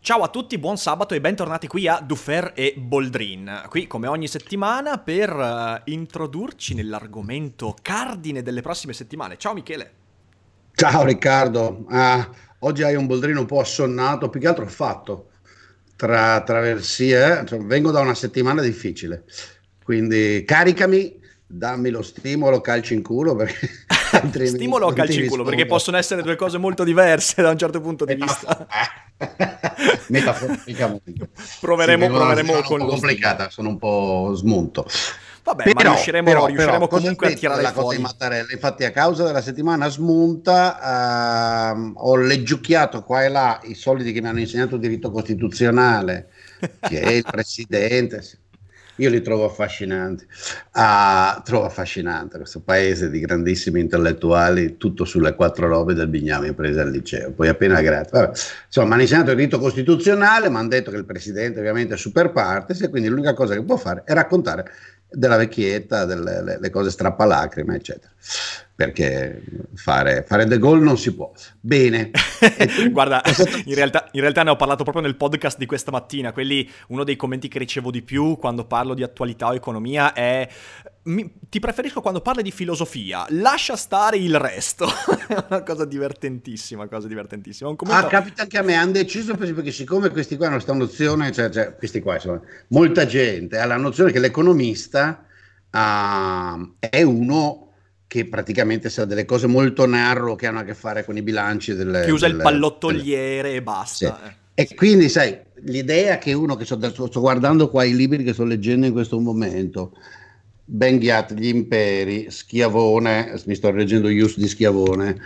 Ciao a tutti, buon sabato e bentornati qui a Dufer e Boldrin. Qui come ogni settimana per uh, introdurci nell'argomento cardine delle prossime settimane. Ciao Michele. Ciao Riccardo. Ah, oggi hai un Boldrino un po' assonnato, più che altro fatto. Tra traversie, cioè, vengo da una settimana difficile. Quindi caricami, dammi lo stimolo, calci in culo perché Stimolo o calci in culo? Perché possono essere due cose molto diverse da un certo punto di vista. Metaforicamente. proveremo, sì, proveremo sono con un po' complicata, sono un po' smunto. Vabbè, però, ma riusciremo, però, riusciremo però, comunque a tirare la fuori. Mattarella. Infatti, a causa della settimana smunta, ehm, ho leggiucchiato qua e là i soliti che mi hanno insegnato diritto costituzionale, che è il presidente. Io li trovo affascinanti. Ah, trovo affascinante questo paese di grandissimi intellettuali, tutto sulle quattro robe del Bignami prese al liceo. Poi appena grazie. Vabbè. Insomma, hanno insegnato il diritto costituzionale, mi hanno detto che il presidente ovviamente è super partes e quindi l'unica cosa che può fare è raccontare della vecchietta, delle le, le cose strappalacrime, eccetera. Perché fare, fare De Gaulle non si può. Bene. Guarda, in realtà, in realtà, ne ho parlato proprio nel podcast di questa mattina. Quelli, uno dei commenti che ricevo di più quando parlo di attualità o economia è mi, ti preferisco quando parli di filosofia, lascia stare il resto. è una cosa divertentissima, cosa divertentissima. Commento... Ah, capita anche a me, hanno deciso perché siccome questi qua hanno questa nozione, cioè, cioè, questi qua insomma, molta gente ha la nozione che l'economista uh, è uno che praticamente sa delle cose molto narro che hanno a che fare con i bilanci delle, che usa delle, il pallottoliere delle... e basta. Sì. E quindi sai, l'idea che uno che sto, sto guardando qua i libri che sto leggendo in questo momento, Benghiat, gli imperi, Schiavone, mi sto leggendo Ius di Schiavone,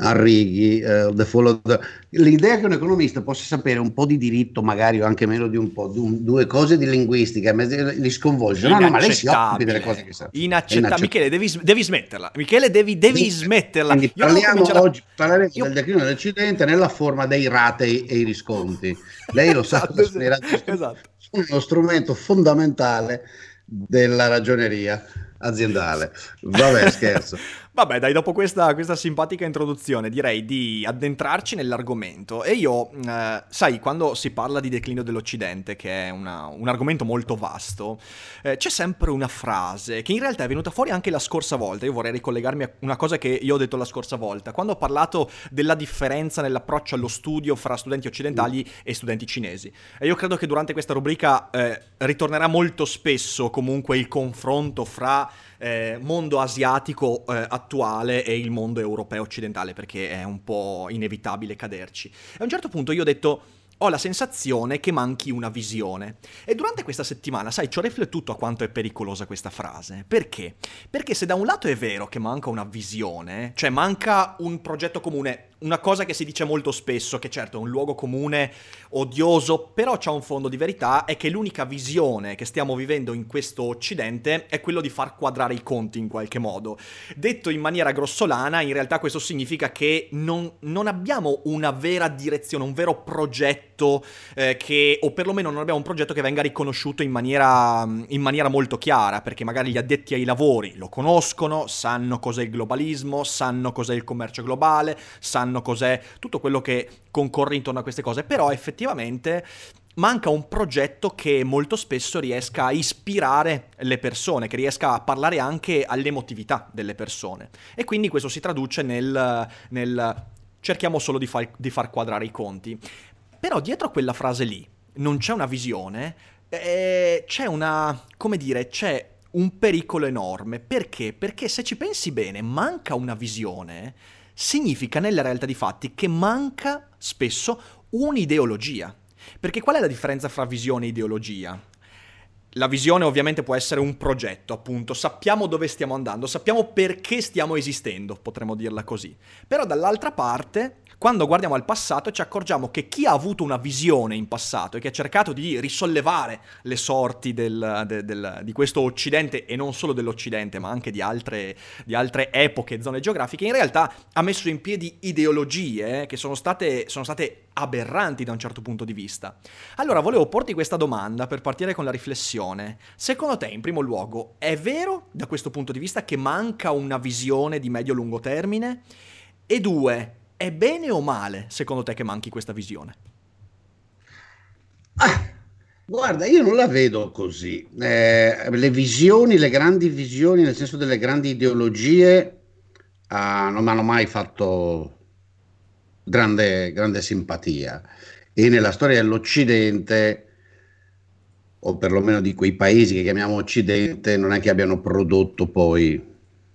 Arrighi, uh, the the... l'idea che un economista possa sapere un po' di diritto, magari o anche meno di un po', due cose di linguistica, li sconvolge. No, no, ma lei si occupi delle cose che sa. Inaccettabile. Michele, devi, devi, smetterla. Michele, devi, devi sì. smetterla. Quindi parliamo comincerà... oggi parleremo Io... del declino dell'Occidente nella forma dei ratei e i risconti. Lei lo sa, esatto, esatto. sono uno strumento fondamentale della ragioneria aziendale. Vabbè, scherzo. Vabbè, dai, dopo questa, questa, simpatica introduzione direi di addentrarci nell'argomento. E io, eh, sai, quando si parla di declino dell'Occidente, che è una, un argomento molto vasto, eh, c'è sempre una frase che in realtà è venuta fuori anche la scorsa volta. Io vorrei ricollegarmi a una cosa che io ho detto la scorsa volta, quando ho parlato della differenza nell'approccio allo studio fra studenti occidentali mm. e studenti cinesi. E io credo che durante questa rubrica eh, ritornerà molto spesso comunque il confronto fra eh, mondo asiatico eh, attuale e il mondo europeo occidentale, perché è un po' inevitabile caderci. A un certo punto io ho detto ho la sensazione che manchi una visione. E durante questa settimana, sai, ci ho riflettuto a quanto è pericolosa questa frase. Perché? Perché se da un lato è vero che manca una visione, cioè manca un progetto comune, una cosa che si dice molto spesso, che certo è un luogo comune odioso, però c'ha un fondo di verità, è che l'unica visione che stiamo vivendo in questo Occidente è quello di far quadrare i conti in qualche modo. Detto in maniera grossolana, in realtà questo significa che non, non abbiamo una vera direzione, un vero progetto eh, che, o perlomeno non abbiamo un progetto che venga riconosciuto in maniera, in maniera molto chiara, perché magari gli addetti ai lavori lo conoscono, sanno cos'è il globalismo, sanno cos'è il commercio globale, sanno sanno cos'è, tutto quello che concorre intorno a queste cose, però effettivamente manca un progetto che molto spesso riesca a ispirare le persone, che riesca a parlare anche all'emotività delle persone. E quindi questo si traduce nel, nel cerchiamo solo di, far, di far quadrare i conti. Però dietro a quella frase lì non c'è una visione, eh, c'è una, come dire, c'è un pericolo enorme. Perché? Perché se ci pensi bene, manca una visione significa nella realtà di fatti che manca spesso un'ideologia. Perché qual è la differenza fra visione e ideologia? la visione ovviamente può essere un progetto, appunto, sappiamo dove stiamo andando, sappiamo perché stiamo esistendo, potremmo dirla così. Però dall'altra parte quando guardiamo al passato ci accorgiamo che chi ha avuto una visione in passato e che ha cercato di risollevare le sorti del, del, del, di questo Occidente e non solo dell'Occidente ma anche di altre, di altre epoche zone geografiche, in realtà ha messo in piedi ideologie che sono state, sono state aberranti da un certo punto di vista. Allora volevo porti questa domanda per partire con la riflessione. Secondo te, in primo luogo, è vero da questo punto di vista che manca una visione di medio-lungo termine? E due, è bene o male, secondo te, che manchi questa visione? Ah, guarda, io non la vedo così. Eh, le visioni, le grandi visioni, nel senso delle grandi ideologie, ah, non mi hanno mai fatto grande, grande simpatia. E nella storia dell'Occidente, o perlomeno di quei paesi che chiamiamo Occidente, non è che abbiano prodotto poi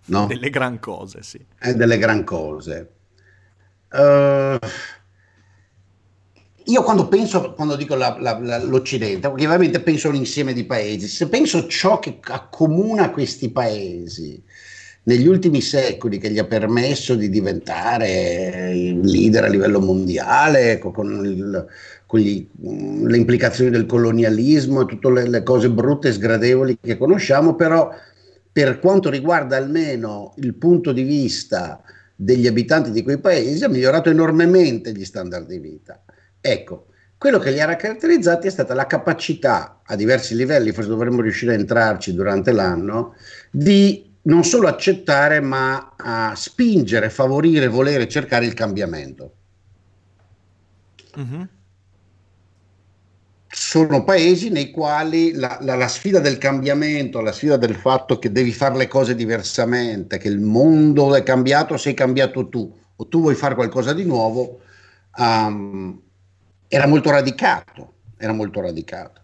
no? delle gran cose, sì. Eh, delle gran cose. Uh, io quando penso, quando dico la, la, la, l'Occidente, ovviamente penso a un insieme di paesi. Se penso ciò che accomuna questi paesi negli ultimi secoli, che gli ha permesso di diventare leader a livello mondiale, con, il, con gli, le implicazioni del colonialismo e tutte le, le cose brutte e sgradevoli che conosciamo, però per quanto riguarda almeno il punto di vista degli abitanti di quei paesi ha migliorato enormemente gli standard di vita. Ecco, quello che li ha caratterizzati è stata la capacità a diversi livelli, forse dovremmo riuscire a entrarci durante l'anno, di non solo accettare ma a spingere, favorire, volere, cercare il cambiamento. Mm-hmm sono paesi nei quali la, la, la, sfida del cambiamento, la sfida del fatto che devi fare le cose diversamente, che il mondo è cambiato, sei cambiato tu, o tu vuoi fare qualcosa di nuovo, um, era molto radicato, era molto radicato.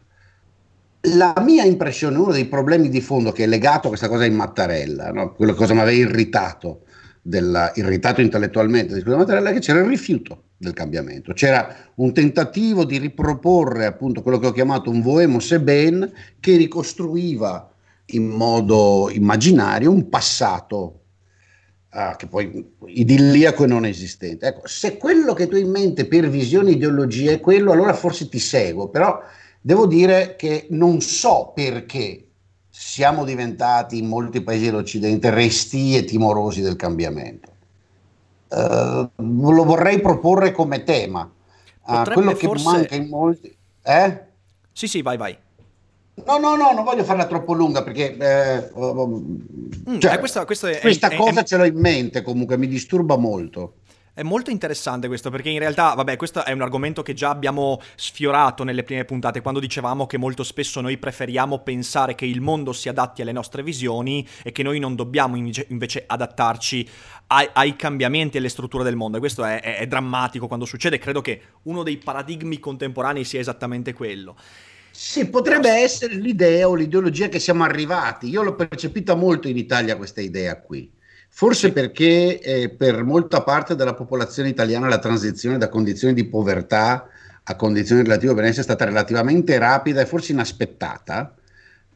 La mia impressione, uno dei problemi di fondo che è legato a questa cosa in Mattarella, no? quello cosa mi aveva irritato, della, irritato intellettualmente di Mattarella, è che c'era il rifiuto del cambiamento. C'era un tentativo di riproporre appunto quello che ho chiamato un Voemo Seben che ricostruiva in modo immaginario un passato uh, che poi idilliaco e non esistente. Ecco, se quello che tu hai in mente per visione e ideologia è quello, allora forse ti seguo, però devo dire che non so perché siamo diventati in molti paesi dell'Occidente resti e timorosi del cambiamento. Uh, lo vorrei proporre come tema. Uh, quello che forse... manca in molti... Eh? Sì, sì, vai, vai. No, no, no, non voglio farla troppo lunga perché eh, mm, cioè, eh, questo, questo è, questa è, cosa è... ce l'ho in mente comunque, mi disturba molto. È molto interessante questo perché in realtà, vabbè, questo è un argomento che già abbiamo sfiorato nelle prime puntate quando dicevamo che molto spesso noi preferiamo pensare che il mondo si adatti alle nostre visioni e che noi non dobbiamo invece adattarci ai, ai cambiamenti e alle strutture del mondo. E questo è, è, è drammatico quando succede. Credo che uno dei paradigmi contemporanei sia esattamente quello. Sì, potrebbe essere l'idea o l'ideologia che siamo arrivati. Io l'ho percepita molto in Italia questa idea qui. Forse perché eh, per molta parte della popolazione italiana la transizione da condizioni di povertà a condizioni relative benessere è stata relativamente rapida e forse inaspettata.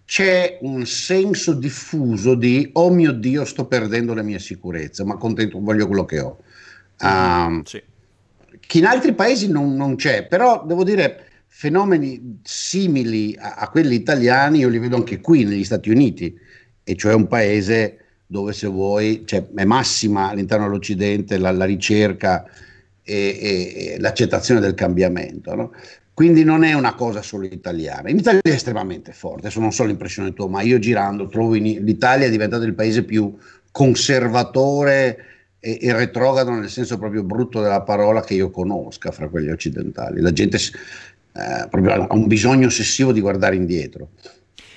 C'è un senso diffuso di oh mio Dio, sto perdendo le mie sicurezze, ma contento, voglio quello che ho. Um, sì. Che in altri paesi non, non, c'è, però devo dire fenomeni simili a, a quelli italiani io li vedo anche qui negli Stati Uniti, e cioè un paese dove se vuoi cioè, è massima all'interno dell'Occidente la, la ricerca e, e, l'accettazione del cambiamento. No? Quindi non è una cosa solo italiana. In Italia è estremamente forte, adesso non so l'impressione tua, ma io girando trovo in, l'Italia è diventato il paese più conservatore e, e retrogrado nel senso proprio brutto della parola che io conosca fra quelli occidentali. La gente eh, ha un bisogno ossessivo di guardare indietro.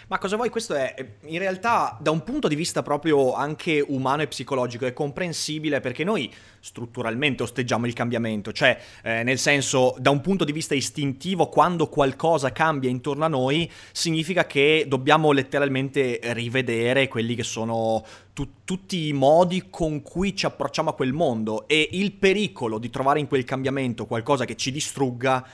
Ma cosa vuoi? Questo è in realtà da un punto di vista proprio anche umano e psicologico è comprensibile perché noi strutturalmente osteggiamo il cambiamento, cioè eh, nel senso da un punto di vista istintivo quando qualcosa cambia intorno a noi significa che dobbiamo letteralmente rivedere quelli che sono tu- tutti i modi con cui ci approcciamo a quel mondo e il pericolo di trovare in quel cambiamento qualcosa che ci distrugga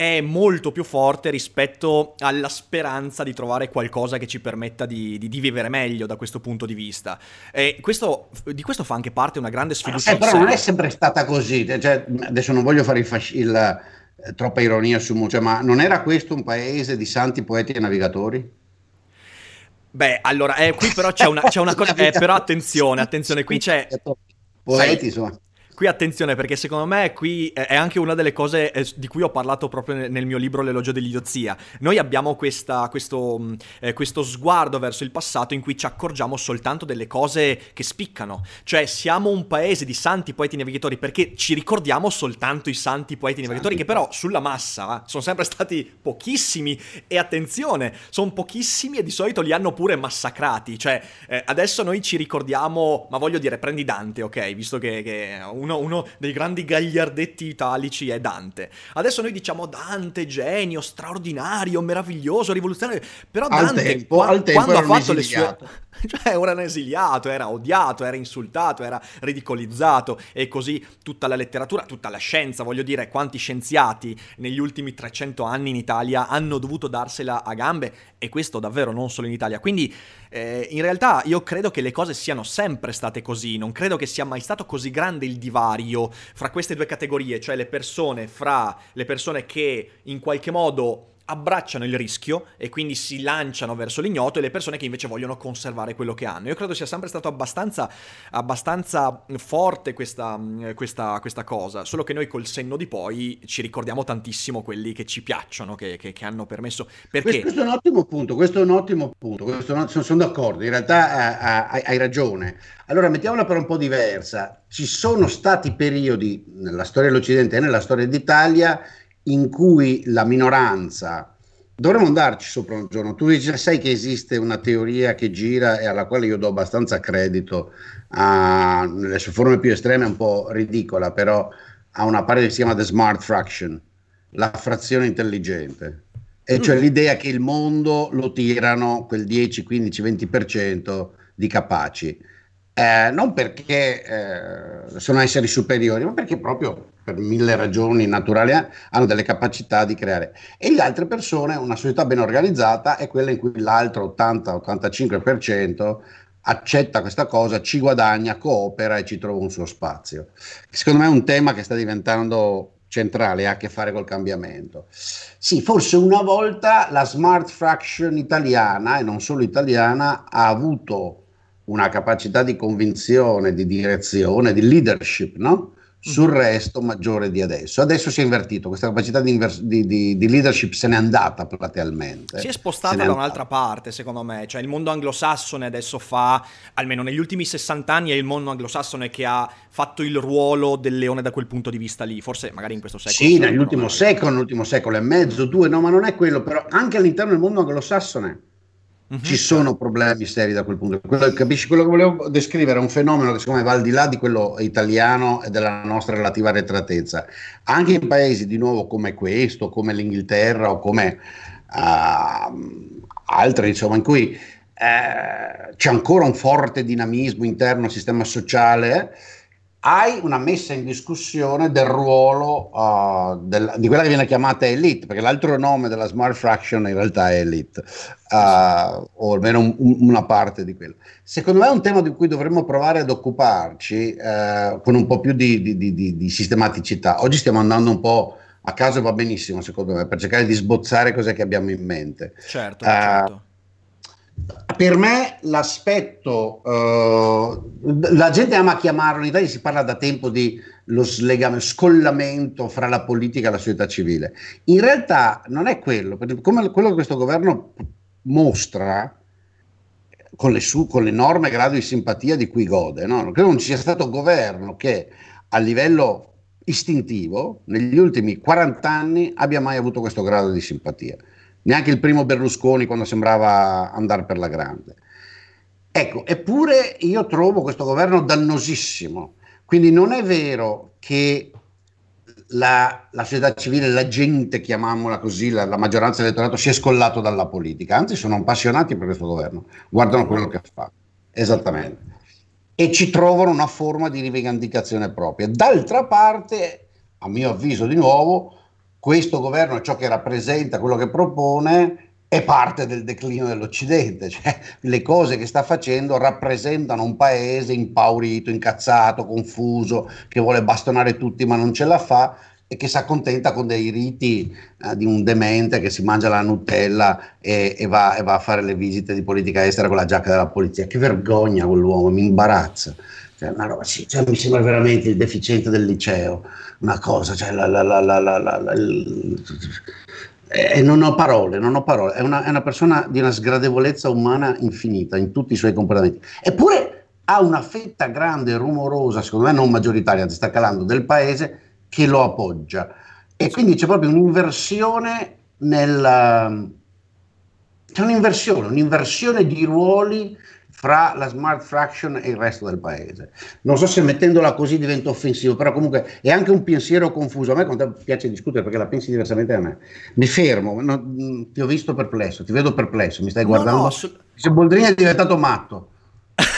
è, molto più forte rispetto alla speranza di trovare qualcosa che ci permetta di, di, di vivere meglio da questo punto di vista. E questo, di questo fa anche parte una grande sfiducia. Eh, però non è sempre stata così, cioè, adesso non voglio fare il, fasc- il eh, troppa ironia su cioè, ma non era questo un paese di santi poeti e navigatori? Beh, allora, eh, qui però c'è una, c'è una cosa, eh, però attenzione, attenzione, qui c'è... Poeti, insomma. Qui attenzione perché secondo me qui è anche una delle cose eh, di cui ho parlato proprio nel mio libro L'elogio dell'idiozia. Noi abbiamo questa, questo, mm, eh, questo, sguardo verso il passato in cui ci accorgiamo soltanto delle cose che spiccano. Cioè siamo un paese di santi poeti navigatori perché ci ricordiamo soltanto i santi poeti navigatori che però sulla massa sono sempre stati pochissimi e attenzione, sono pochissimi e di solito li hanno pure massacrati. Cioè eh, adesso noi ci ricordiamo, ma voglio dire, prendi Dante, ok? Visto che, che uno uno, uno, dei grandi gagliardetti italici è Dante. Adesso noi diciamo Dante, genio, straordinario, meraviglioso, rivoluzionario, però al Dante tempo, qua, al tempo quando ha fatto le sue... Cioè, era un esiliato, era odiato, era insultato, era ridicolizzato e così tutta la letteratura, tutta la scienza, voglio dire, quanti scienziati negli ultimi 300 anni in Italia hanno dovuto darsela a gambe e questo davvero non solo in Italia. Quindi eh, in realtà io credo che le cose siano sempre state così, non credo che sia mai stato così grande il divario fra queste due categorie, cioè le persone fra le persone che in qualche modo abbracciano il rischio e quindi si lanciano verso l'ignoto e le persone che invece vogliono conservare quello che hanno. Io credo sia sempre stato abbastanza, abbastanza forte questa, questa, questa, cosa, solo che noi col senno di poi ci ricordiamo tantissimo quelli che ci piacciono, che, che, che hanno permesso... Perché... Questo, è un ottimo punto, questo è un ottimo punto, un, sono, sono, d'accordo, in realtà hai, hai ragione. Allora mettiamola per un po' diversa. Ci sono stati periodi nella storia dell'Occidente e nella storia d'Italia in cui la minoranza dovremmo andarci sopra un giorno. Tu dici, sai che esiste una teoria che gira e alla quale io do abbastanza credito, uh, nelle sue forme più estreme è un po' ridicola, però ha una parte che si chiama The Smart Fraction, la frazione intelligente. E cioè mm. l'idea che il mondo lo tirano quel 10, 15, 20% di capaci. Eh, non perché eh, sono esseri superiori, ma perché proprio per mille ragioni naturali hanno delle capacità di creare. E le altre persone, una società ben organizzata è quella in cui l'altro 80-85% accetta questa cosa, ci guadagna, coopera e ci trova un suo spazio. Secondo me è un tema che sta diventando centrale, ha a che fare col cambiamento. Sì, forse una volta la smart fraction italiana, e non solo italiana, ha avuto una capacità di convinzione, di direzione, di leadership, no? Sul mhm. resto maggiore di adesso. Adesso si è invertito, questa capacità di, inver- di, di, di leadership se n'è andata platealmente. Si è spostata da un'altra parte, secondo me, cioè il mondo anglosassone adesso fa, almeno negli ultimi 60 anni, è il mondo anglosassone che ha fatto il ruolo del leone da quel punto di vista lì, forse magari in questo secolo. Sì, nell'ultimo secolo, nell'ultimo secolo e mezzo, due, no, ma non è quello, però anche all'interno del mondo anglosassone Mm-hmm. Ci sono problemi seri da quel punto vista. Capisci quello che volevo descrivere? È un fenomeno che secondo me va al di là di quello italiano e della nostra relativa arretratezza. Anche in paesi di nuovo come questo, come l'Inghilterra o come uh, altri, insomma, in cui uh, c'è ancora un forte dinamismo interno al sistema sociale hai una messa in discussione del ruolo uh, del, di quella che viene chiamata elite, perché l'altro nome della smart fraction in realtà è elite, uh, o almeno un, una parte di quello. Secondo me è un tema di cui dovremmo provare ad occuparci uh, con un po' più di, di, di, di, sistematicità. Oggi stiamo andando un po' a caso va benissimo, secondo me, per cercare di sbozzare cose che abbiamo in mente. Certo, certo per me l'aspetto, uh, la gente ama chiamarlo, in Italia si parla da tempo di lo slegame, scollamento fra la politica e la società civile. In realtà non è quello, come quello che questo governo mostra, con, le su, con l'enorme grado di simpatia di cui gode, no? credo non ci sia stato governo che a livello istintivo negli ultimi 40 anni abbia mai avuto questo grado di simpatia neanche il primo Berlusconi quando sembrava andare per la grande. Ecco, eppure io trovo questo governo dannosissimo, quindi non è vero che la, la società civile, la gente, chiamiamola così, la, la maggioranza dell'elettorato si è scollato dalla politica, anzi sono appassionati per questo governo, guardano quello che fa, esattamente, e ci trovano una forma di rivendicazione propria. D'altra parte, a mio avviso di nuovo, questo governo, ciò che rappresenta, quello che propone, è parte del declino dell'Occidente, cioè le cose che sta facendo rappresentano un paese impaurito, incazzato, confuso, che vuole bastonare tutti ma non ce la fa e che si accontenta con dei riti eh, di un demente che si mangia la Nutella e, e, va, e, va, a fare le visite di politica estera con la giacca della polizia. Che vergogna quell'uomo, mi imbarazza. Cioè, roba, sì, cioè, mi sembra veramente il deficiente del liceo, una cosa, cioè, la, la, la, il, e non ho parole, non ho parole. È una, è una persona di una sgradevolezza umana infinita in tutti i suoi comportamenti. Eppure ha una fetta grande, rumorosa, secondo me non maggioritaria, anzi sta calando, del paese che lo appoggia. E quindi c'è proprio un'inversione nel... C'è un'inversione, un'inversione di ruoli fra la smart fraction e il resto del paese. Non so se mettendola così diventa offensivo, però comunque è anche un pensiero confuso. A me quando piace discutere perché la pensi diversamente da me. Mi fermo, no, ti ho visto perplesso, ti vedo perplesso, mi stai guardando. No, no, assolut- Boldrini è diventato matto.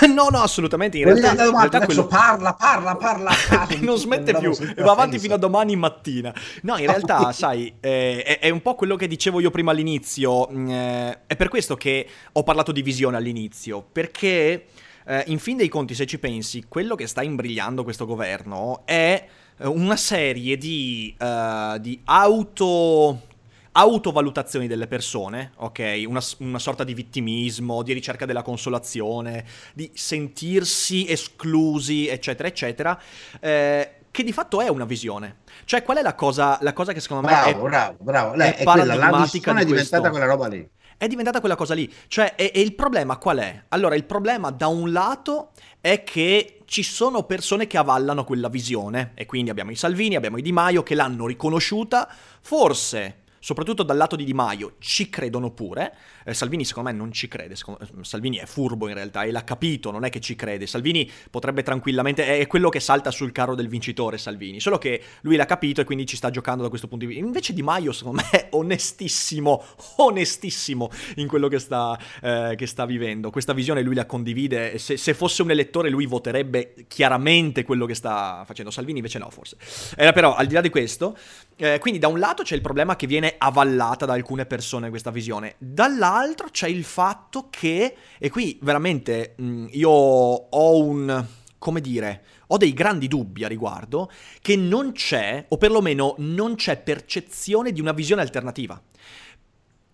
no, no, assolutamente. In realtà, in realtà quello... parla, parla, parla. non smette più, va avanti fino a domani mattina. No, in realtà, sai, eh, è, è, un po' quello che dicevo io prima all'inizio. Mm, eh, è per questo che ho parlato di visione all'inizio, perché eh, in fin dei conti, se ci pensi, quello che sta imbrigliando questo governo è eh, una serie di, uh, di auto autovalutazioni delle persone, ok? Una, una, sorta di vittimismo, di ricerca della consolazione, di sentirsi esclusi, eccetera, eccetera, eh, che di fatto è una visione. Cioè, qual è la cosa, la cosa che secondo bravo, me è Bravo, bravo, Lei, è, è quella, la è diventata quella roba lì. È diventata quella cosa lì. Cioè, e, e il problema qual è? Allora, il problema da un lato è che ci sono persone che avallano quella visione, e quindi abbiamo i Salvini, abbiamo i Di Maio che l'hanno riconosciuta, forse soprattutto dal lato di Di Maio, ci credono pure. Eh, Salvini secondo me non ci crede, secondo, eh, Salvini è furbo in realtà e l'ha capito, non è che ci crede. Salvini potrebbe tranquillamente, è quello che salta sul carro del vincitore Salvini, solo che lui l'ha capito e quindi ci sta giocando da questo punto di vista. Invece Di Maio secondo me è onestissimo, onestissimo in quello che sta, eh, che sta vivendo. Questa visione lui la condivide, se, se, fosse un elettore lui voterebbe chiaramente quello che sta facendo. Salvini invece no forse. Eh, però al di là di questo, eh, quindi da un lato c'è il problema che viene avallata da alcune persone questa visione, dall'altro c'è il fatto che, e qui veramente mh, io ho un, come dire, ho dei grandi dubbi a riguardo, che non c'è, o perlomeno non c'è percezione di una visione alternativa.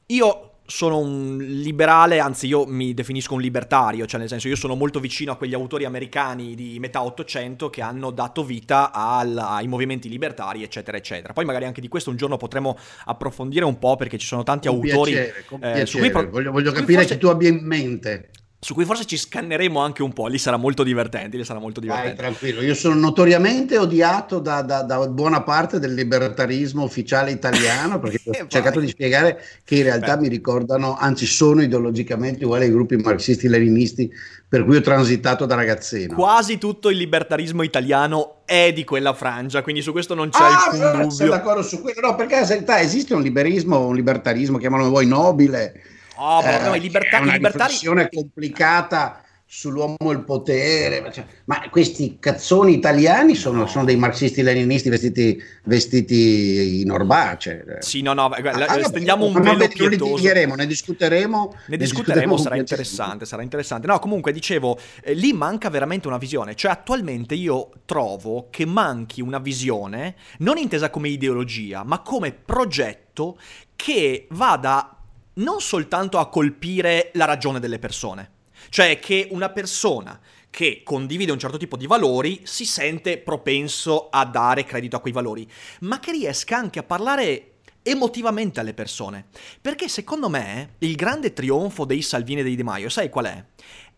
Io sono un liberale, anzi io mi definisco un libertario, cioè nel senso io sono molto vicino a quegli autori americani di metà Ottocento che hanno dato vita al, ai movimenti libertari, eccetera, eccetera. Poi magari anche di questo un giorno potremo approfondire un po' perché ci sono tanti con autori... Piacere, con eh, piacere. Pro- voglio, voglio capire forse... che tu abbia in mente su cui forse ci scanneremo anche un po', lì sarà molto divertente, lì sarà molto divertente. Vai, tranquillo, io sono notoriamente odiato da, da, da buona parte del libertarismo ufficiale italiano, perché ho cercato di spiegare che in realtà Beh. mi ricordano, anzi sono ideologicamente uguali ai gruppi marxisti-leninisti per cui ho transitato da ragazzino. Quasi tutto il libertarismo italiano è di quella frangia, quindi su questo non c'è ah, alcun dubbio. Sono d'accordo su quello, no, perché in realtà esiste un liberismo, un libertarismo, chiamalo voi nobile, Oh, eh, no, i libertà, è una libertari... riflessione complicata sull'uomo e il potere, cioè, ma questi cazzoni italiani sono, sono dei marxisti-leninisti vestiti, vestiti in orbace. Sì, no, no, guarda, ah, stendiamo un velo pietoso. Ne ne discuteremo. Ne, ne discuteremo, sarà interessante, sarà interessante. No, comunque, dicevo, eh, lì manca veramente una visione, cioè attualmente io trovo che manchi una visione, non intesa come ideologia, ma come progetto che vada non soltanto a colpire la ragione delle persone, cioè che una persona che condivide un certo tipo di valori si sente propenso a dare credito a quei valori, ma che riesca anche a parlare emotivamente alle persone. Perché secondo me il grande trionfo dei Salvini e dei Di Maio, sai qual è?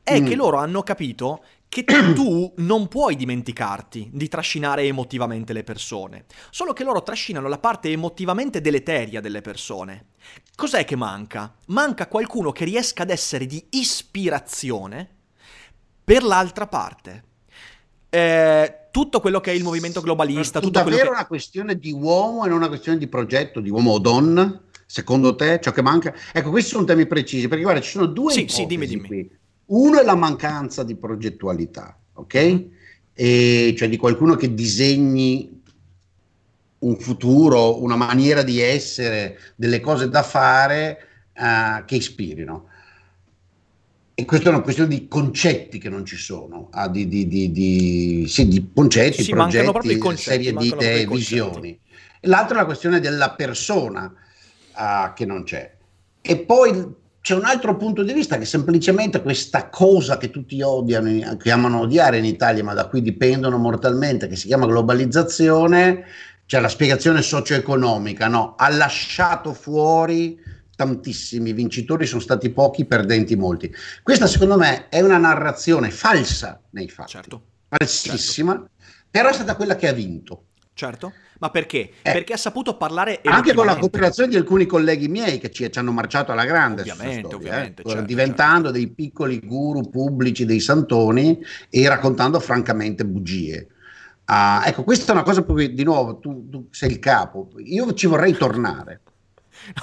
È mm. che loro hanno capito che tu non puoi dimenticarti di trascinare emotivamente le persone, solo che loro trascinano la parte emotivamente deleteria delle persone. Cos'è che manca? Manca qualcuno che riesca ad essere di ispirazione per l'altra parte. Eh, tutto quello che è il movimento globalista. È tutto davvero che... una questione di uomo e non una questione di progetto, di uomo o donna? Secondo te, ciò che manca? Ecco, questi sono temi precisi, perché guarda, ci sono due sì, sì, dimmi, dimmi. qui. Uno è la mancanza di progettualità, ok? E cioè di qualcuno che disegni un futuro, una maniera di essere, delle cose da fare uh, che ispirino. E questa è una questione di concetti che non ci sono, ah, di, di, di, di, sì, concetti, sì, progetti, concetti, serie di idee, visioni. L'altra è la questione della persona uh, che non c'è. E poi c'è un altro punto di vista che semplicemente questa cosa che tutti odiano, che amano odiare in Italia, ma da cui dipendono mortalmente, che si chiama globalizzazione, cioè la spiegazione socio-economica, no? ha lasciato fuori tantissimi vincitori, sono stati pochi, perdenti molti. Questa secondo me è una narrazione falsa nei fatti, certo. falsissima, certo. però è stata quella che ha vinto. Certo. Ma perché? Eh, perché ha saputo parlare anche con la cooperazione di alcuni colleghi miei che ci, ci hanno marciato alla grande. Ovviamente, storia, ovviamente. Eh? Certo, diventando certo. dei piccoli guru pubblici, dei santoni e raccontando francamente bugie. Uh, ecco, questa è una cosa perché di nuovo tu, tu, sei il capo. Io ci vorrei tornare.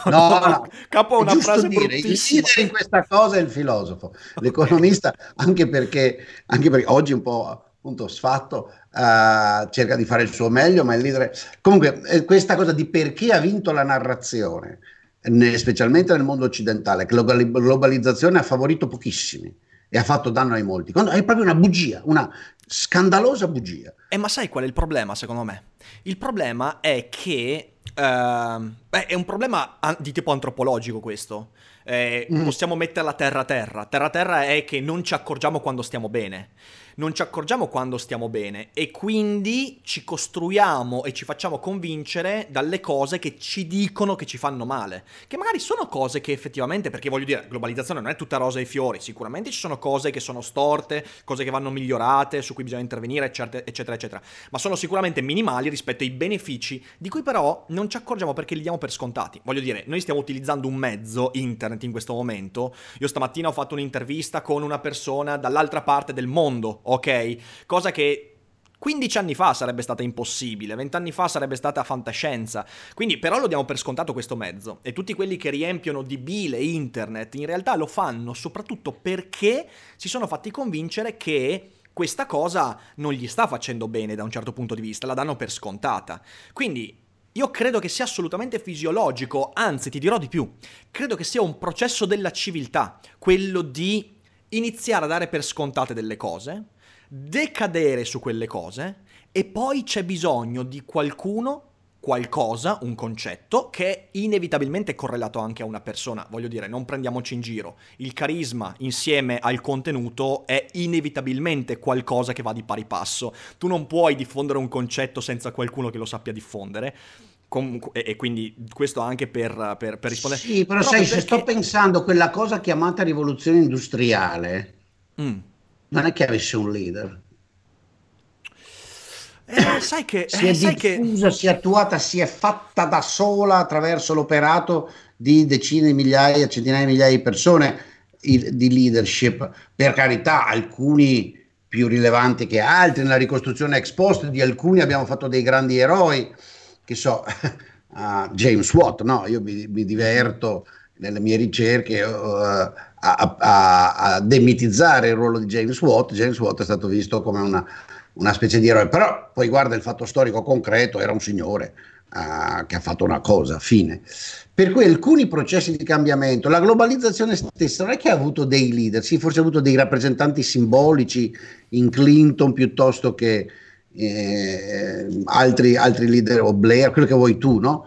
No, no, no. capo una frase dire, il leader in questa cosa è il filosofo, l'economista, anche perché, anche perché oggi un po' appunto sfatto, uh, cerca di fare il suo meglio, ma il leader... Comunque, eh, questa cosa di perché ha vinto la narrazione, ne, specialmente nel mondo occidentale, che la globalizzazione ha favorito pochissimi e ha fatto danno ai molti. Quando è proprio una bugia, una scandalosa bugia. Eh, ma sai qual è il problema, secondo me? Il problema è che... Uh, beh, è un problema di tipo antropologico questo. Eh, mm. Possiamo metterla terra a terra. Terra a terra è che non ci accorgiamo quando stiamo bene non ci accorgiamo quando stiamo bene e quindi ci costruiamo e ci facciamo convincere dalle cose che ci dicono che ci fanno male, che magari sono cose che effettivamente, perché voglio dire, globalizzazione non è tutta rosa e fiori, sicuramente ci sono cose che sono storte, cose che vanno migliorate, su cui bisogna intervenire, eccetera, eccetera, eccetera, ma sono sicuramente minimali rispetto ai benefici di cui però non ci accorgiamo perché li diamo per scontati. Voglio dire, noi stiamo utilizzando un mezzo, internet in questo momento, io stamattina ho fatto un'intervista con una persona dall'altra parte del mondo, ok? Cosa che 15 anni fa sarebbe stata impossibile, 20 anni fa sarebbe stata fantascienza. Quindi però lo diamo per scontato questo mezzo e tutti quelli che riempiono di bile internet in realtà lo fanno soprattutto perché si sono fatti convincere che questa cosa non gli sta facendo bene da un certo punto di vista, la danno per scontata. Quindi io credo che sia assolutamente fisiologico, anzi ti dirò di più, credo che sia un processo della civiltà, quello di iniziare a dare per scontate delle cose, decadere su quelle cose e poi c'è bisogno di qualcuno, qualcosa, un concetto che è inevitabilmente correlato anche a una persona. Voglio dire, non prendiamoci in giro. Il carisma insieme al contenuto è inevitabilmente qualcosa che va di pari passo. Tu non puoi diffondere un concetto senza qualcuno che lo sappia diffondere. Comunque, e, quindi questo anche per, per, per rispondere. Sì, però sai, perché... se sto pensando a quella cosa chiamata rivoluzione industriale, mm non è che avesse un leader. Eh, sai che si è eh, diffusa, che... si è attuata, si è fatta da sola attraverso l'operato di decine di migliaia, centinaia di migliaia di persone di leadership. Per carità, alcuni più rilevanti che altri, nella ricostruzione ex post di alcuni abbiamo fatto dei grandi eroi, che so, uh, James Watt, no? Io mi, mi diverto nelle mie ricerche uh, a, a, a, demitizzare il ruolo di James Watt. James Watt è stato visto come una, una specie di eroe, però poi guarda il fatto storico concreto, era un signore uh, che ha fatto una cosa, fine. Per cui alcuni processi di cambiamento, la globalizzazione stessa non è che ha avuto dei leader, sì, forse ha avuto dei rappresentanti simbolici in Clinton piuttosto che eh, altri, altri leader o Blair, quello che vuoi tu, no?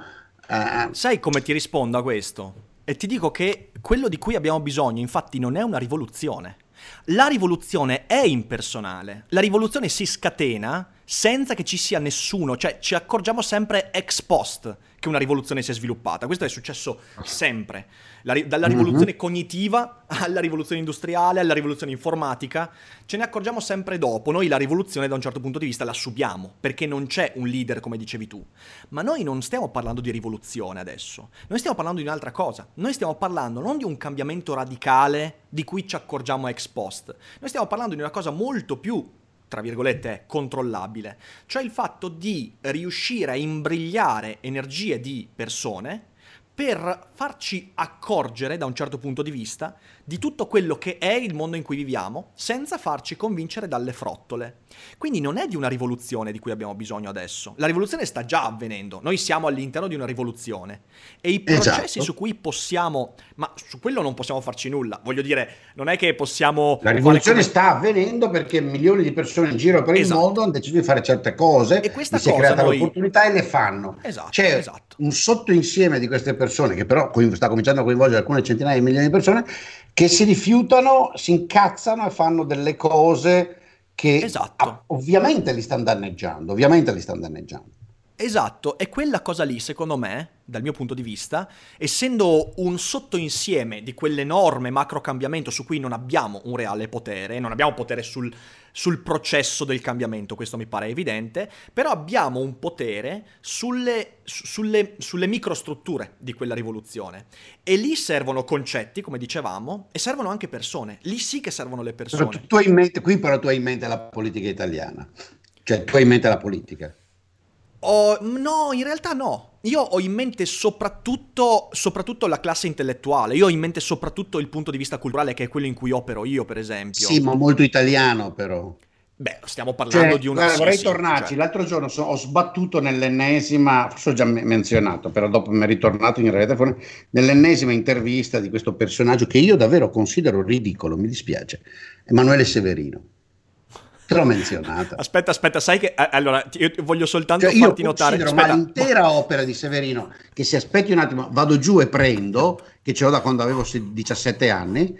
Uh, Sai come ti rispondo a questo? E ti dico che quello di cui abbiamo bisogno, infatti, non è una rivoluzione. La rivoluzione è impersonale. La rivoluzione si scatena senza che ci sia nessuno, cioè ci accorgiamo sempre ex post che una rivoluzione si è sviluppata. Questo è successo sempre, la, dalla mhm. rivoluzione mm-hmm. cognitiva alla rivoluzione industriale, alla rivoluzione informatica, ce ne accorgiamo sempre dopo. Noi la rivoluzione da un certo punto di vista la subiamo, perché non c'è un leader come dicevi tu. Ma noi non stiamo parlando di rivoluzione adesso, noi stiamo parlando di un'altra cosa. Noi stiamo parlando non di un cambiamento radicale di cui ci accorgiamo ex post, noi stiamo parlando di una cosa molto più tra virgolette, controllabile, cioè il fatto di riuscire a imbrigliare energie di persone per farci accorgere da un certo punto di vista di tutto quello che è il mondo in cui viviamo senza farci convincere dalle frottole. Quindi non è di una rivoluzione di cui abbiamo bisogno adesso. La rivoluzione sta già avvenendo. Noi siamo all'interno di una rivoluzione e i processi Esatto. su cui possiamo, ma su quello non possiamo farci nulla. Voglio dire, non è che possiamo La rivoluzione come- sta avvenendo perché milioni di persone in giro per il Esatto. mondo hanno deciso di fare certe cose, E questa si è creata noi- l'opportunità e le fanno. Esatto, C'è esatto. un sottoinsieme di queste persone che però sta cominciando a coinvolgere alcune centinaia di milioni di persone che si rifiutano, si incazzano e fanno delle cose che Esatto. ah, ovviamente li stanno danneggiando, ovviamente li stanno danneggiando. Esatto, e quella cosa lì, secondo me, dal mio punto di vista, essendo un sottoinsieme di quell'enorme macro cambiamento su cui non abbiamo un reale potere, non abbiamo potere sul, sul processo del cambiamento, questo mi pare evidente, però abbiamo un potere sulle, su- sulle, sulle microstrutture di quella rivoluzione. E lì servono concetti, come dicevamo, e servono anche persone. Lì sì che servono le Però tu, persone. tu hai in mente, qui però tu hai in mente la politica italiana, cioè tu hai in mente la politica. Ho- no, in realtà no. Io ho in mente soprattutto, soprattutto la classe intellettuale, io ho in mente soprattutto il punto di vista culturale che è quello in cui opero io, per esempio. Sì, ma molto italiano però. Beh, stiamo parlando Cioè, di una... guarda, vorrei sì, tornarci. cioè- L'altro giorno so- ho sbattuto nell'ennesima, forse ho già me- menzionato, però dopo mi è ritornato in fuori, nell'ennesima intervista di questo personaggio che io davvero considero ridicolo, mi dispiace, Emanuele Severino. Te l'ho menzionata. Aspetta, aspetta, sai che... eh, Allora, io voglio soltanto Cioè, io farti notare... considero, ma l'intera opera di Severino, che si aspetti un attimo, vado giù e prendo, che ce l'ho da quando avevo se- 17 anni,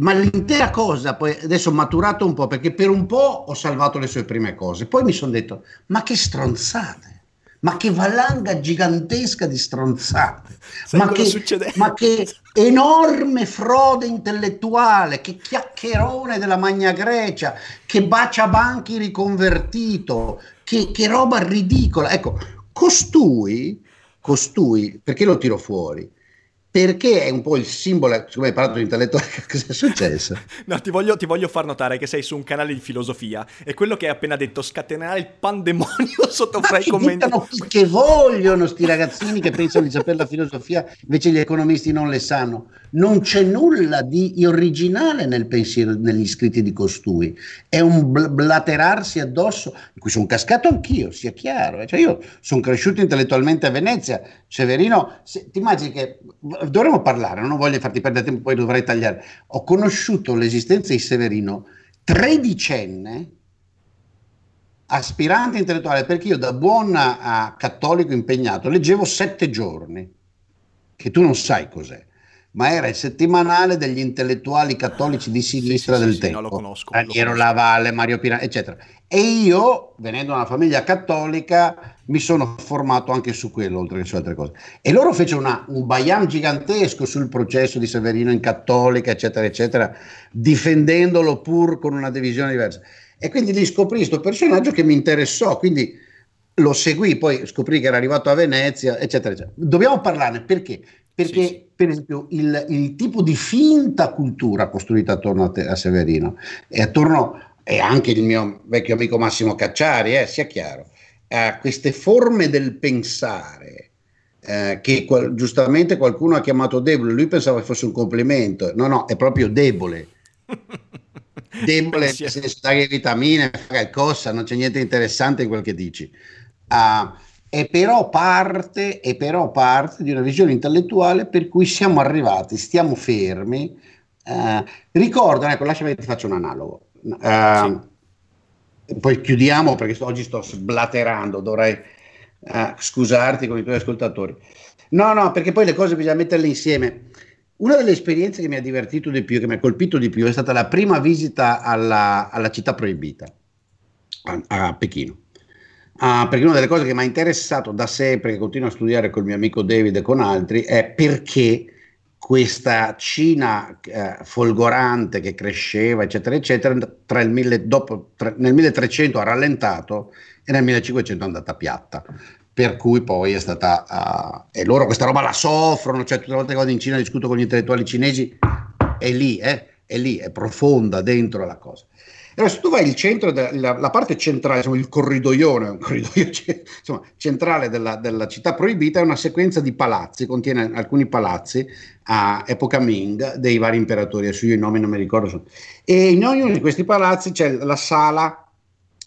ma l'intera cosa, poi adesso ho maturato un po', perché per un po' ho salvato le sue prime cose, poi mi sono detto, ma che stronzate! Ma che valanga gigantesca di stronzate! Sai Ma che, ma che enorme frode intellettuale, che chiacchierone della Magna Grecia, che bacia banchi riconvertito, che, che roba ridicola. Ecco, costui, costui, perché lo tiro fuori? Perché è un po' il simbolo, siccome hai parlato di intellettuale, cosa è successo? No, ti voglio, ti voglio far notare che sei su un canale di filosofia e quello che hai appena detto scatenerà il pandemonio sotto fra Ma i che commenti. chi che vogliono sti ragazzini che pensano di sapere la filosofia, invece gli economisti non le sanno. Non c'è nulla di originale nel pensiero, negli scritti di costui. È un bl- blaterarsi addosso, in cui sono cascato anch'io, sia chiaro. Cioè io sono cresciuto intellettualmente a Venezia. Severino, se- ti immagini che dovremmo parlare, non voglio farti perdere tempo, poi dovrei tagliare. Ho conosciuto l'esistenza di Severino tredicenne aspirante intellettuale perché io da buon ah, cattolico impegnato leggevo sette giorni che tu non sai cos'è ma era il settimanale degli intellettuali cattolici di sinistra sì, del sì, tempo no, lo conosco, conosco. Lavalle, Mario Pirani eccetera e io venendo da una famiglia cattolica mi sono formato anche su quello oltre che su altre cose e loro fecero una- un baiam gigantesco sul processo di Severino in cattolica eccetera eccetera difendendolo pur con una divisione diversa e quindi lì scoprì questo personaggio che mi interessò, quindi lo seguì, poi scoprì che era arrivato a Venezia, eccetera, eccetera. Dobbiamo parlarne perché? Perché, Sì, sì. per esempio, il, il tipo di finta cultura costruita attorno a, te- a Severino e attorno, e anche il mio vecchio amico Massimo Cacciari, eh, sia chiaro, a queste forme del pensare eh, che qual- giustamente qualcuno ha chiamato debole, lui pensava che fosse un complimento, no, no, è proprio debole debole nel Sì. senso dare vitamine, fare il cossa, non c'è niente interessante in quel che dici. Ah, è però parte, è però parte di una visione intellettuale per cui siamo arrivati, stiamo fermi. Eh, ricordano, ecco, lasciami che ti faccio un analogo. Eh, Poi chiudiamo perché oggi sto sblaterando, dovrei eh, scusarti con i tuoi ascoltatori. No, no, perché poi le cose bisogna metterle insieme. Una delle esperienze che mi ha divertito di più, che mi ha colpito di più, è stata la prima visita alla, alla città proibita, a, a Pechino. Ah, perché una delle cose che mi ha interessato da sempre, che continuo a studiare col mio amico David e con altri, è perché questa Cina eh, folgorante che cresceva, eccetera, eccetera, tra il mille- dopo- tra- nel 1300 ha rallentato e nel 1500 è andata piatta. Per cui poi è stata. ah, e loro questa roba la soffrono, cioè tutte le volte che vado in Cina discuto con gli intellettuali cinesi, è lì, eh, è lì, è profonda dentro la cosa. Allora, se tu vai il centro, de- la, la, parte centrale, insomma, il corridoione, un corridoio insomma, centrale della, della, città proibita è una sequenza di palazzi, contiene alcuni palazzi a epoca Ming dei vari imperatori, adesso io i nomi non mi ricordo. E in ognuno di questi palazzi c'è la sala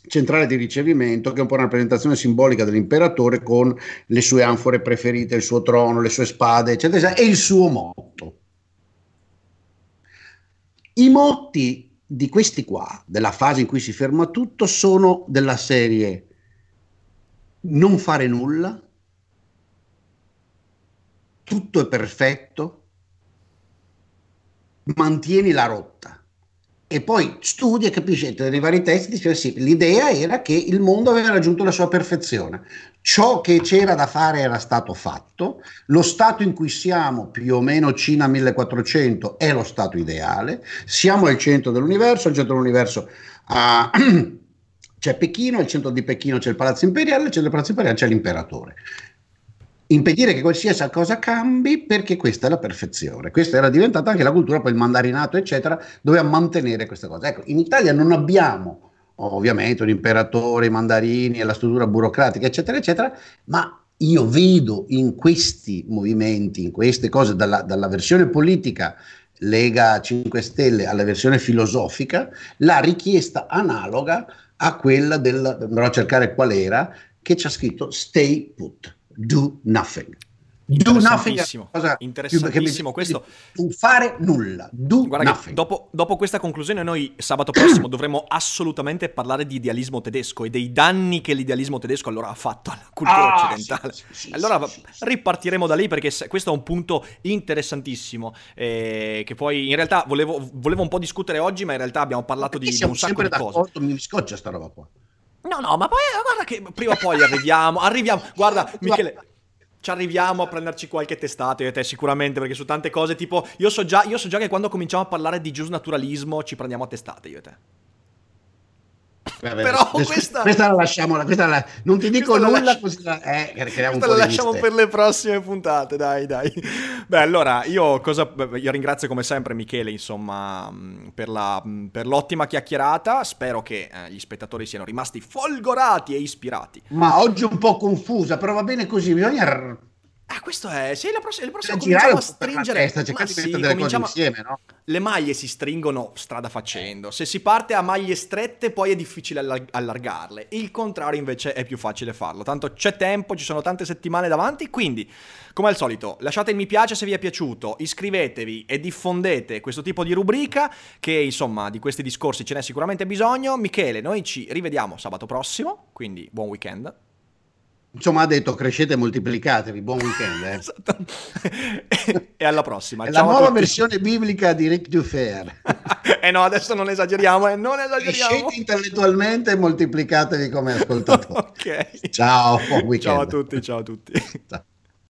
centrale di ricevimento che è un po' una rappresentazione simbolica dell'imperatore con le sue anfore preferite, il suo trono, le sue spade, eccetera, eccetera e il suo motto. I motti di questi qua, della fase in cui si ferma tutto, sono della serie non fare nulla, tutto è perfetto, mantieni la rotta e poi studi e capisci nei vari testi dice sì, l'idea era che il mondo aveva raggiunto la sua perfezione. Ciò che c'era da fare era stato fatto lo stato in cui siamo più o meno Cina 1400 è lo stato ideale siamo al centro dell'universo al centro dell'universo uh, c'è Pechino al centro di Pechino c'è il palazzo imperiale al centro del palazzo imperiale c'è l'imperatore impedire che qualsiasi cosa cambi perché questa è la perfezione. Questa era diventata anche la cultura, poi il mandarinato, eccetera, doveva mantenere queste cose. Ecco, in Italia non abbiamo ovviamente un imperatore, i mandarini e la struttura burocratica, eccetera, eccetera, ma io vedo in questi movimenti, in queste cose, dalla, dalla versione politica Lega 5 Stelle alla versione filosofica, la richiesta analoga a quella del, andrò a cercare qual era, che c'è scritto stay put do nothing. Do nothing cosa interessantissimo più, questo. Non fare nulla. Do Guarda. Dopo, dopo, questa conclusione noi sabato prossimo dovremo assolutamente parlare di idealismo tedesco e dei danni che l'idealismo tedesco allora ha fatto alla cultura ah, occidentale. Sì, sì, allora sì, ripartiremo da lì perché questo è un punto interessantissimo eh, che poi in realtà volevo, volevo, un po' discutere oggi ma in realtà abbiamo parlato di, di un sacco di cose. Mi scoccia sta roba qua. No, no, ma poi guarda che prima o poi arriviamo, arriviamo. Guarda, Michele, ci arriviamo a prenderci qualche testato io e te sicuramente perché su tante cose tipo io so già, io so già che quando cominciamo a parlare di giusnaturalismo ci prendiamo a testate io e te Vabbè, Però questa... questa la lasciamo, questa la... non ti dico nulla lasci... così la... Eh, questa la lasciamo per le prossime puntate, dai, dai. Beh, allora, io, cosa... io ringrazio come sempre Michele, insomma, mm, per, la... Per l'ottima chiacchierata. Spero che eh, gli spettatori siano rimasti folgorati e ispirati. Ma oggi un po' confusa, però va bene così, bisogna Ah, questo è. Se la prossima, la prossima cominciamo a stringere. Testa, mettere delle cose insieme, no? Le maglie si stringono strada facendo. Se si parte a maglie strette, poi è difficile allargarle. Il contrario, invece, è più facile farlo. Tanto c'è tempo, ci sono tante settimane davanti. Quindi, come al solito, lasciate il mi piace se vi è piaciuto, iscrivetevi e diffondete questo tipo di rubrica. Che insomma, di questi discorsi ce n'è sicuramente bisogno. Michele, noi ci rivediamo sabato prossimo. Quindi, buon weekend. Insomma, ha detto crescete e moltiplicatevi. Buon weekend. Eh. Esatto. e alla prossima. È la nuova versione biblica di Rick Dufair. eh no, adesso non esageriamo, eh, non esageriamo. Crescete intellettualmente e moltiplicatevi come ascoltatori. ok. Ciao, buon weekend. Ciao a tutti, ciao a tutti. Ciao.